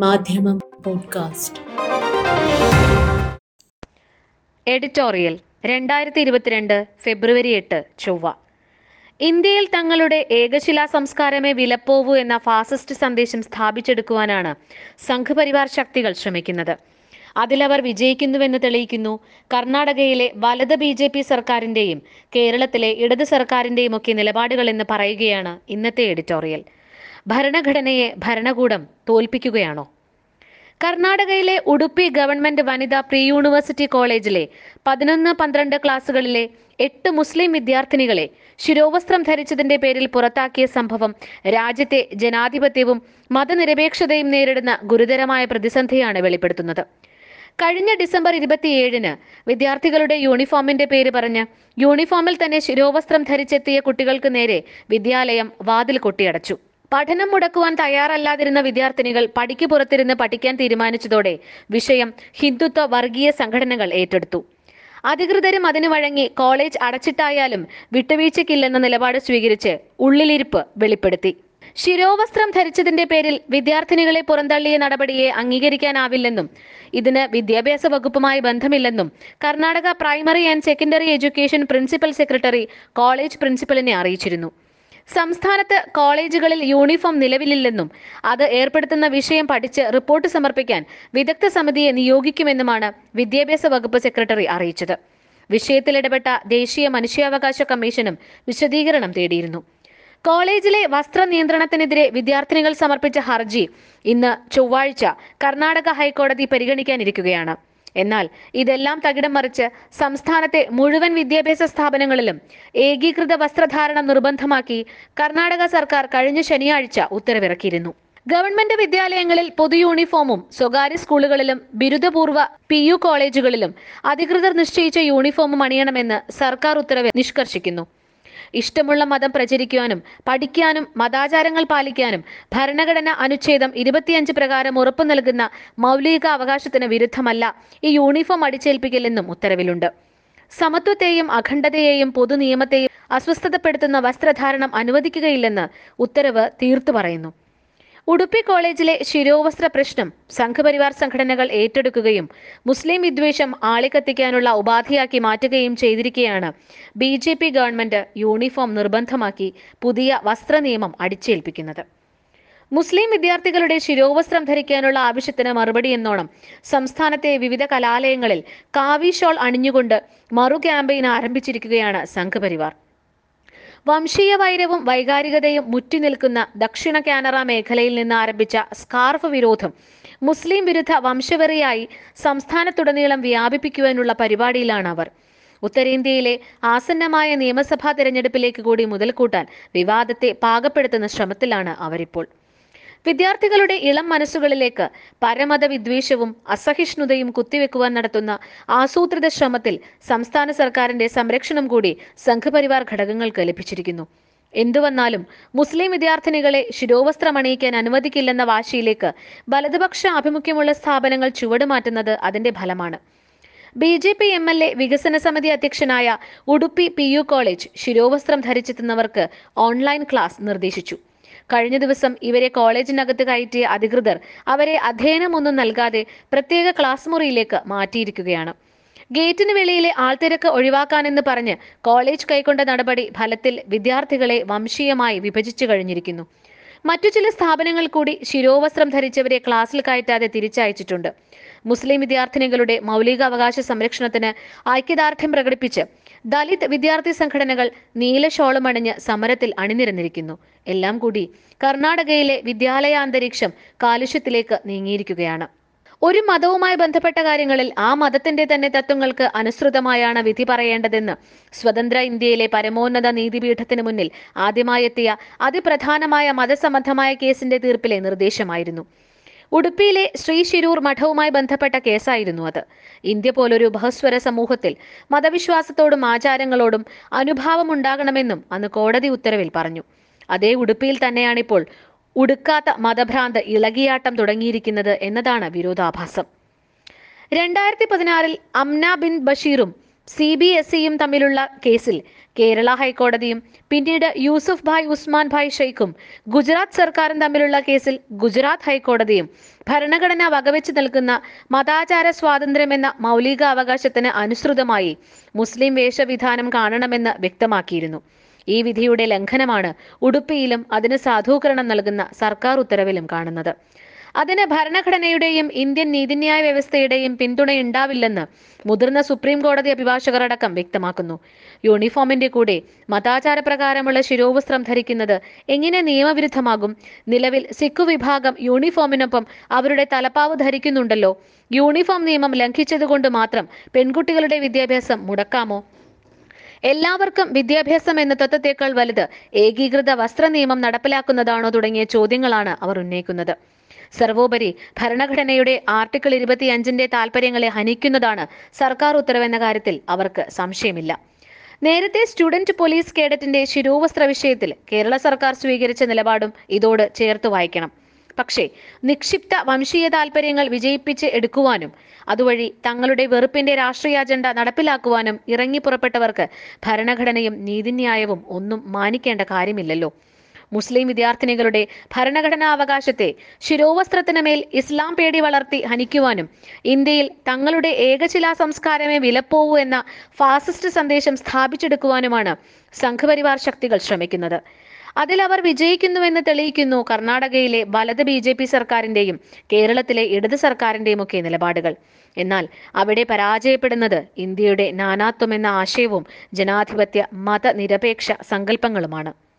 മാധ്യമം podcast. Editorial രണ്ടായിരത്തി ഇരുപത്തിരണ്ട് ഫെബ്രുവരി എട്ട് ചൊവ്വ. ഇന്ത്യയിൽ തങ്ങളുടെ ഏകശിലാ സംസ്കാരമേ വിലപ്പോവൂ എന്ന ഫാസിസ്റ്റ് സന്ദേശം സ്ഥാപിച്ചെടുക്കുവാനാണ് സംഘപരിവാർ ശക്തികൾ ശ്രമിക്കുന്നത്. അതിലവർ വിജയിക്കുന്നുവെന്ന് തെളിയിക്കുന്നു കർണാടകയിലെ വലത് ബി ജെ പി സർക്കാരിന്റെയും കേരളത്തിലെ ഇടത് സർക്കാരിന്റെയും ഒക്കെ നിലപാടുകൾ എന്ന് പറയുകയാണ് ഇന്നത്തെ എഡിറ്റോറിയൽ. ഭരണഘടനയെ ഭരണകൂടം തോൽപ്പിക്കുകയാണോ? കർണാടകയിലെ ഉടുപ്പി ഗവൺമെന്റ് വനിതാ പ്രീ യൂണിവേഴ്സിറ്റി കോളേജിലെ പതിനൊന്ന് പന്ത്രണ്ട് ക്ലാസ്സുകളിലെ എട്ട് മുസ്ലിം വിദ്യാർത്ഥിനികളെ ശിരോവസ്ത്രം ധരിച്ചതിന്റെ പേരിൽ പുറത്താക്കിയ സംഭവം രാജ്യത്തെ ജനാധിപത്യവും മതനിരപേക്ഷതയും നേരിടുന്ന ഗുരുതരമായ പ്രതിസന്ധിയാണ് വെളിപ്പെടുത്തുന്നത്. കഴിഞ്ഞ ഡിസംബർ ഇരുപത്തിയേഴിന് വിദ്യാർത്ഥികളുടെ യൂണിഫോമിന്റെ പേര് പറഞ്ഞ് യൂണിഫോമിൽ തന്നെ ശിരോവസ്ത്രം ധരിച്ചെത്തിയ കുട്ടികൾക്ക് നേരെ വിദ്യാലയം വാതിൽ കൊട്ടിയടച്ചു. പഠനം മുടക്കുവാൻ തയ്യാറല്ലാതിരുന്ന വിദ്യാർത്ഥിനികൾ പടിക്ക് പുറത്തിരുന്ന് പഠിക്കാൻ തീരുമാനിച്ചതോടെ വിഷയം ഹിന്ദുത്വ വർഗീയ സംഘടനകൾ ഏറ്റെടുത്തു. അധികൃതരും അതിനു വഴങ്ങി കോളേജ് അടച്ചിട്ടായാലും വിട്ടുവീഴ്ചയ്ക്കില്ലെന്ന നിലപാട് സ്വീകരിച്ച് ഉള്ളിലിരിപ്പ് വെളിപ്പെടുത്തി. ശിരോവസ്ത്രം ധരിച്ചതിന്റെ പേരിൽ വിദ്യാർത്ഥിനികളെ പുറന്തള്ളിയ നടപടിയെ അംഗീകരിക്കാനാവില്ലെന്നും ഇതിന് വിദ്യാഭ്യാസ വകുപ്പുമായി ബന്ധമില്ലെന്നും Karnataka primary and secondary education principal secretary college പ്രിൻസിപ്പലിനെ അറിയിച്ചിരുന്നു. സംസ്ഥാനത്ത് കോളേജുകളിൽ യൂണിഫോം നിലവിലില്ലെന്നും അത് ഏർപ്പെടുത്തുന്ന വിഷയം പഠിച്ച് റിപ്പോർട്ട് സമർപ്പിക്കാൻ വിദഗ്ധ സമിതിയെ നിയോഗിക്കുമെന്നുമാണ് വിദ്യാഭ്യാസ വകുപ്പ് സെക്രട്ടറി അറിയിച്ചത്. വിഷയത്തിൽ ഇടപെട്ട ദേശീയ മനുഷ്യാവകാശ കമ്മീഷനും വിശദീകരണം തേടിയിരുന്നു. കോളേജിലെ വസ്ത്ര നിയന്ത്രണത്തിനെതിരെ വിദ്യാർത്ഥിനികൾ സമർപ്പിച്ച ഹർജി ഇന്ന് ചൊവ്വാഴ്ച കർണാടക ഹൈക്കോടതി പരിഗണിക്കാനിരിക്കുകയാണ്. എന്നാൽ ഇതെല്ലാം തകിടം മറിച്ച് സംസ്ഥാനത്തെ മുഴുവൻ വിദ്യാഭ്യാസ സ്ഥാപനങ്ങളിലും ഏകീകൃത വസ്ത്രധാരണം നിർബന്ധമാക്കി കർണാടക സർക്കാർ കഴിഞ്ഞ ശനിയാഴ്ച ഉത്തരവിറക്കിയിരുന്നു. ഗവൺമെന്റ് വിദ്യാലയങ്ങളിൽ പൊതു യൂണിഫോമും സ്വകാര്യ സ്കൂളുകളിലും ബിരുദപൂർവ പി യു കോളേജുകളിലും അധികൃതർ നിശ്ചയിച്ച യൂണിഫോമും അണിയണമെന്ന് സർക്കാർ ഉത്തരവ് നിഷ്കർഷിക്കുന്നു. ഇഷ്ടമുള്ള മതം പ്രചരിക്കുവാനും പഠിക്കാനും മതാചാരങ്ങൾ പാലിക്കാനും ഭരണഘടന അനുച്ഛേദം ഇരുപത്തിയഞ്ച് പ്രകാരം ഉറപ്പു നൽകുന്ന മൗലിക അവകാശത്തിന് വിരുദ്ധമല്ല ഈ യൂണിഫോം അടിച്ചേൽപ്പിക്കലെന്നും ഉത്തരവിലുണ്ട്. സമത്വത്തെയും അഖണ്ഡതയെയും പൊതുനിയമത്തെയും അസ്വസ്ഥതപ്പെടുത്തുന്ന വസ്ത്രധാരണം അനുവദിക്കുകയില്ലെന്ന് ഉത്തരവ് തീർത്തു പറയുന്നു. ഉടുപ്പി കോളേജിലെ ശിരോവസ്ത്ര പ്രശ്നം സംഘപരിവാർ സംഘടനകൾ ഏറ്റെടുക്കുകയും മുസ്ലിം വിദ്വേഷം ആളിക്കത്തിക്കാനുള്ള ഉപാധിയാക്കി മാറ്റുകയും ചെയ്തിരിക്കുകയാണ് B J P government uniform നിർബന്ധമാക്കി പുതിയ വസ്ത്ര നിയമം അടിച്ചേൽപ്പിക്കുന്നത്. മുസ്ലിം വിദ്യാർത്ഥികളുടെ ശിരോവസ്ത്രം ധരിക്കാനുള്ള ആവശ്യത്തിന് മറുപടി എന്നോണം സംസ്ഥാനത്തെ വിവിധ കലാലയങ്ങളിൽ കാവി ഷോൾ അണിഞ്ഞുകൊണ്ട് മറു ക്യാമ്പയിൻ ആരംഭിച്ചിരിക്കുകയാണ് സംഘപരിവാർ. വംശീയ വൈരവും വൈകാരികതയും മുറ്റിനിൽക്കുന്ന ദക്ഷിണ കാനറ മേഖലയിൽ നിന്ന് ആരംഭിച്ച സ്കാർഫ് വിരോധം മുസ്ലിം വിരുദ്ധ വംശവെറിയായി സംസ്ഥാനത്തുടനീളം വ്യാപിപ്പിക്കുവാനുള്ള പരിപാടിയിലാണ് അവർ. ഉത്തരേന്ത്യയിലെ ആസന്നമായ നിയമസഭാ തെരഞ്ഞെടുപ്പിലേക്ക് കൂടി മുതൽക്കൂട്ടാൻ വിവാദത്തെ പാകപ്പെടുത്തുന്ന ശ്രമത്തിലാണ് അവരിപ്പോൾ. വിദ്യാർത്ഥികളുടെ ഇളം മനസ്സുകളിലേക്ക് പരമത വിദ്വേഷവും അസഹിഷ്ണുതയും കുത്തിവെക്കുവാൻ നടത്തുന്ന ആസൂത്രിത ശ്രമത്തിൽ സംസ്ഥാന സർക്കാരിന്റെ സംരക്ഷണം കൂടി സംഘപരിവാർ ഘടകങ്ങൾക്ക് ലഭിച്ചിരിക്കുന്നു. എന്തുവന്നാലും മുസ്ലിം വിദ്യാർത്ഥിനികളെ ശിരോവസ്ത്രം അണിയിക്കാൻ അനുവദിക്കില്ലെന്ന വാശിയിലേക്ക് വലതുപക്ഷ ആഭിമുഖ്യമുള്ള സ്ഥാപനങ്ങൾ ചുവടുമാറ്റുന്നത് അതിന്റെ ഫലമാണ്. B J P M L A വികസന സമിതി അധ്യക്ഷനായ ഉടുപ്പി പി യു കോളേജ് ശിരോവസ്ത്രം ധരിച്ചെത്തുന്നവർക്ക് ഓൺലൈൻ ക്ലാസ് നിർദ്ദേശിച്ചു. കഴിഞ്ഞ ദിവസം ഇവരെ കോളേജിനകത്ത് കയറ്റിയ അധികൃതർ അവരെ അധ്യയനമൊന്നും നൽകാതെ പ്രത്യേക ക്ലാസ് മുറിയിലേക്ക് മാറ്റിയിരിക്കുകയാണ്. ഗേറ്റിന് വെളിയിലെ ആൾത്തിരക്ക് ഒഴിവാക്കാനെന്ന് പറഞ്ഞ് കോളേജ് കൈക്കൊണ്ട നടപടി ഫലത്തിൽ വിദ്യാർത്ഥികളെ വംശീയമായി വിഭജിച്ചു കഴിഞ്ഞിരിക്കുന്നു. മറ്റു ചില സ്ഥാപനങ്ങൾ കൂടി ശിരോവസ്ത്രം ധരിച്ചവരെ ക്ലാസ്സിൽ കയറ്റാതെ തിരിച്ചയച്ചിട്ടുണ്ട്. മുസ്ലിം വിദ്യാർത്ഥിനികളുടെ മൗലികാവകാശ സംരക്ഷണത്തിന് ഐക്യദാർഢ്യം പ്രകടിപ്പിച്ച് ദലിത് വിദ്യാർത്ഥി സംഘടനകൾ നീലഷോളമണിഞ്ഞ് സമരത്തിൽ അണിനിരന്നിരിക്കുന്നു. എല്ലാം കൂടി കർണാടകയിലെ വിദ്യാലയാന്തരീക്ഷം കാലുഷ്യത്തിലേക്ക് നീങ്ങിയിരിക്കുകയാണ്. ഒരു മതവുമായി ബന്ധപ്പെട്ട കാര്യങ്ങളിൽ ആ മതത്തിന്റെ തന്നെ തത്വങ്ങൾക്ക് അനുസൃതമായാണ് വിധി പറയേണ്ടതെന്ന് സ്വതന്ത്ര ഇന്ത്യയിലെ പരമോന്നത നീതിപീഠത്തിന് മുന്നിൽ ആദ്യമായെത്തിയ അതിപ്രധാനമായ മതസംബന്ധമായ കേസിന്റെ തീർപ്പിലെ നിർദ്ദേശമായിരുന്നു. ഉടുപ്പിയിലെ ശ്രീ ശിരൂർ മഠവുമായി ബന്ധപ്പെട്ട കേസായിരുന്നു അത്. ഇന്ത്യ പോലൊരു ബഹസ്വര സമൂഹത്തിൽ മതവിശ്വാസത്തോടും ആചാരങ്ങളോടും അനുഭാവം ഉണ്ടാകണമെന്നും അന്ന് കോടതി ഉത്തരവിൽ പറഞ്ഞു. അതേ ഉടുപ്പിയിൽ തന്നെയാണിപ്പോൾ ഉടുക്കാത്ത മതഭ്രാന്ത് ഇളകിയാട്ടം തുടങ്ങിയിരിക്കുന്നത് എന്നതാണ് വിരോധാഭാസം. രണ്ടായിരത്തി പതിനാറിൽ അംന ബിൻ ബഷീറും സി ബി എസ് ഇയും തമ്മിലുള്ള കേസിൽ കേരള ഹൈക്കോടതിയും പിന്നീട് യൂസുഫ് ഭായ് ഉസ്മാൻ ഭായ് ഷെയ്ഖും ഗുജറാത്ത് സർക്കാരും തമ്മിലുള്ള കേസിൽ ഗുജറാത്ത് ഹൈക്കോടതിയും ഭരണഘടന വകവെച്ച് നൽകുന്ന മതാചാര സ്വാതന്ത്ര്യം എന്ന മൗലിക അവകാശത്തിന് അനുസൃതമായി മുസ്ലിം വേഷവിധാനം കാണണമെന്ന് വ്യക്തമാക്കിയിരുന്നു. ഈ വിധിയുടെ ലംഘനമാണ് ഉടുപ്പിയിലും അതിന് സാധൂകരണം നൽകുന്ന സർക്കാർ ഉത്തരവിലും കാണുന്നത്. അതിന് ഭരണഘടനയുടെയും ഇന്ത്യൻ നീതിന്യായ വ്യവസ്ഥയുടെയും പിന്തുണയുണ്ടാവില്ലെന്ന് മുതിർന്ന സുപ്രീം കോടതി അഭിഭാഷകർ അടക്കം വ്യക്തമാക്കുന്നു. യൂണിഫോമിന്റെ കൂടെ മതാചാരപ്രകാരമുള്ള ശിരോവസ്ത്രം ധരിക്കുന്നത് എങ്ങനെ നിയമവിരുദ്ധമാകും? നിലവിൽ സിഖ് വിഭാഗം യൂണിഫോമിനൊപ്പം അവരുടെ തലപ്പാവ് ധരിക്കുന്നുണ്ടല്ലോ. യൂണിഫോം നിയമം ലംഘിച്ചതുകൊണ്ട് മാത്രം പെൺകുട്ടികളുടെ വിദ്യാഭ്യാസം മുടക്കാമോ? എല്ലാവർക്കും വിദ്യാഭ്യാസം എന്ന തത്വത്തേക്കാൾ വലുത് ഏകീകൃത വസ്ത്ര നിയമം നടപ്പിലാക്കുന്നതാണോ തുടങ്ങിയ ചോദ്യങ്ങളാണ് അവർ ഉന്നയിക്കുന്നത്. സർവോപരി ഭരണഘടനയുടെ ആർട്ടിക്കിൾ ഇരുപത്തിയഞ്ചിന്റെ താൽപര്യങ്ങളെ ഹനിക്കുന്നതാണ് സർക്കാർ ഉത്തരവെന്ന കാര്യത്തിൽ അവർക്ക് സംശയമില്ല. നേരത്തെ സ്റ്റുഡന്റ് പോലീസ് കേഡറ്റിന്റെ ശിരോവസ്ത്ര വിഷയത്തിൽ കേരള സർക്കാർ സ്വീകരിച്ച നിലപാടും ഇതോട് ചേർത്ത് വായിക്കണം. പക്ഷേ നിക്ഷിപ്ത വംശീയ താൽപര്യങ്ങൾ വിജയിപ്പിച്ച് എടുക്കുവാനും അതുവഴി തങ്ങളുടെ വെറുപ്പിന്റെ രാഷ്ട്രീയ അജണ്ട നടപ്പിലാക്കുവാനും ഇറങ്ങി പുറപ്പെട്ടവർക്ക് ഭരണഘടനയും നീതിന്യായവും ഒന്നും മാനിക്കേണ്ട കാര്യമില്ലല്ലോ. മുസ്ലിം വിദ്യാർത്ഥിനികളുടെ ഭരണഘടനാ അവകാശത്തെ ശിരോവസ്ത്രത്തിന് മേൽ ഇസ്ലാം പേടി വളർത്തി ഹനിക്കുവാനും ഇന്ത്യയിൽ തങ്ങളുടെ ഏകശിലാ സംസ്കാരമേ വിലപ്പോവൂ എന്ന ഫാസിസ്റ്റ് സന്ദേശം സ്ഥാപിച്ചെടുക്കുവാനുമാണ് സംഘപരിവാർ ശക്തികൾ ശ്രമിക്കുന്നത്. അതിൽ അവർ വിജയിക്കുന്നുവെന്ന് തെളിയിക്കുന്നു കർണാടകയിലെ വലത് ബി ജെ പി സർക്കാരിന്റെയും കേരളത്തിലെ ഇടത് സർക്കാരിന്റെയും ഒക്കെ നിലപാടുകൾ. എന്നാൽ അവിടെ പരാജയപ്പെടുന്നത് ഇന്ത്യയുടെ നാനാത്വം എന്ന ആശയവും ജനാധിപത്യ മതനിരപേക്ഷ സങ്കല്പങ്ങളുമാണ്.